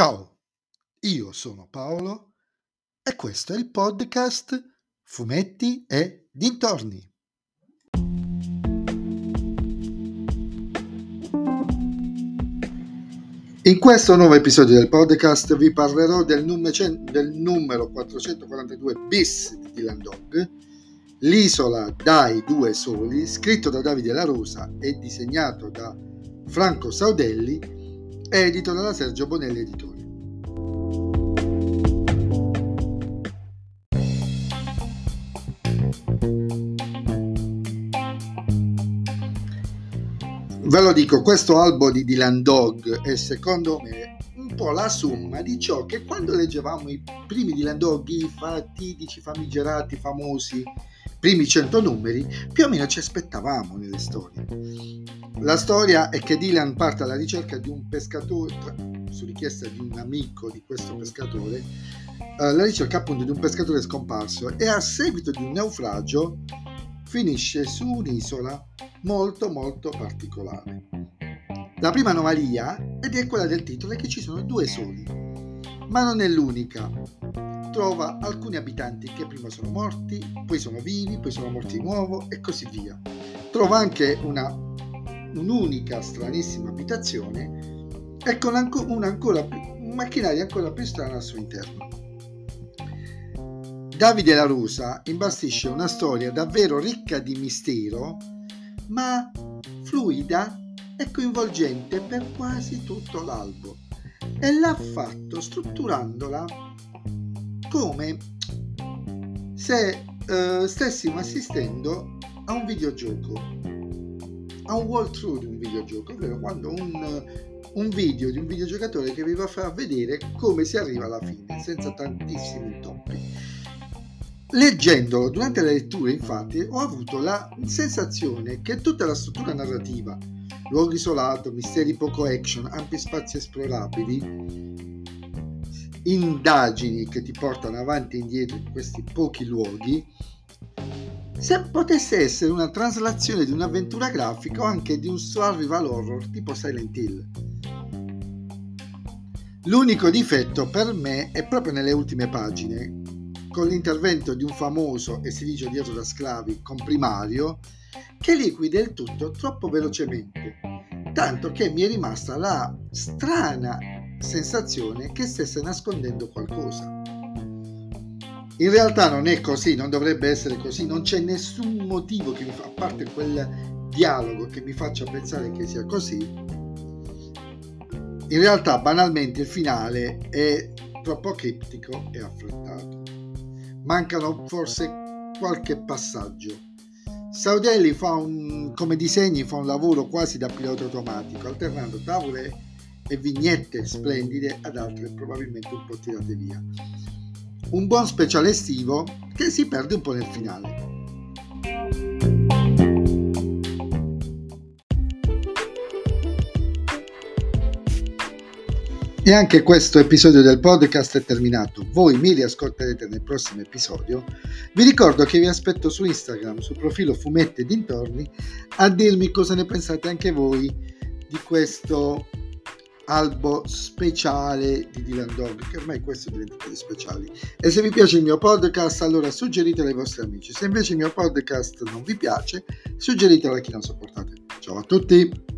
Ciao, io sono Paolo e questo è il podcast Fumetti e Dintorni. In questo nuovo episodio del podcast vi parlerò del, numero 442 bis di Dylan Dog, L'isola dai due soli, scritto da Davide La Rosa e disegnato da Franco Saudelli, edito dalla Sergio Bonelli Editori. Ve lo dico, questo albo di Dylan Dog è secondo me un po' la somma di ciò che quando leggevamo i primi Dylan Dog, i fatidici, famigerati, famosi, primi 100 numeri, più o meno ci aspettavamo nelle storie. La storia è che Dylan parte alla ricerca di un pescatore, su richiesta di un amico di questo pescatore, alla ricerca appunto di un pescatore scomparso e a seguito di un naufragio finisce su un'isola molto molto particolare. La prima anomalia, ed è quella del titolo, è che ci sono due soli, ma non è l'unica. Trova alcuni abitanti che prima sono morti, poi sono vivi, poi sono morti di nuovo e così via. Trova anche una, un'unica stranissima abitazione e con un, ancora un macchinario ancora più strano al suo interno. Davide La Rusa imbastisce una storia davvero ricca di mistero ma fluida e coinvolgente per quasi tutto l'albo e l'ha fatto strutturandola come se eh, stessimo assistendo a un videogioco, a un walkthrough di un videogioco, ovvero quando un, un video di un videogiocatore che vi va a far vedere come si arriva alla fine, senza tantissimi intoppi. Leggendolo durante la lettura, infatti, ho avuto la sensazione che tutta la struttura narrativa, luogo isolato, misteri poco action, ampi spazi esplorabili, indagini che ti portano avanti e indietro in questi pochi luoghi, se potesse essere una traslazione di un'avventura grafica o anche di un survival horror tipo Silent Hill. L'unico difetto per me è proprio nelle ultime pagine, con l'intervento di un famoso e si dice dietro da sclavi comprimario che liquida il tutto troppo velocemente, tanto che mi è rimasta la strana sensazione che stesse nascondendo qualcosa. In realtà non è così, non dovrebbe essere così, non c'è nessun motivo che mi fa, a parte quel dialogo che mi faccia pensare che sia così. In realtà banalmente il finale è troppo criptico e affrettato mancano forse qualche passaggio. Saudelli fa un, come disegni fa un lavoro quasi da pilota automatico, alternando tavole e vignette splendide ad altre probabilmente un po' tirate via. Un buon speciale estivo che si perde un po' nel finale. E anche questo episodio del podcast è terminato. Voi mi riascolterete nel prossimo episodio. Vi ricordo che vi aspetto su Instagram, sul profilo Fumetti Dintorni, a dirmi cosa ne pensate anche voi di questo albo speciale di Dylan Dog, che ormai questo è diventato speciali. E se vi piace il mio podcast, allora suggeritelo ai vostri amici. Se invece il mio podcast non vi piace, suggeritelo a chi non sopportate. Ciao a tutti!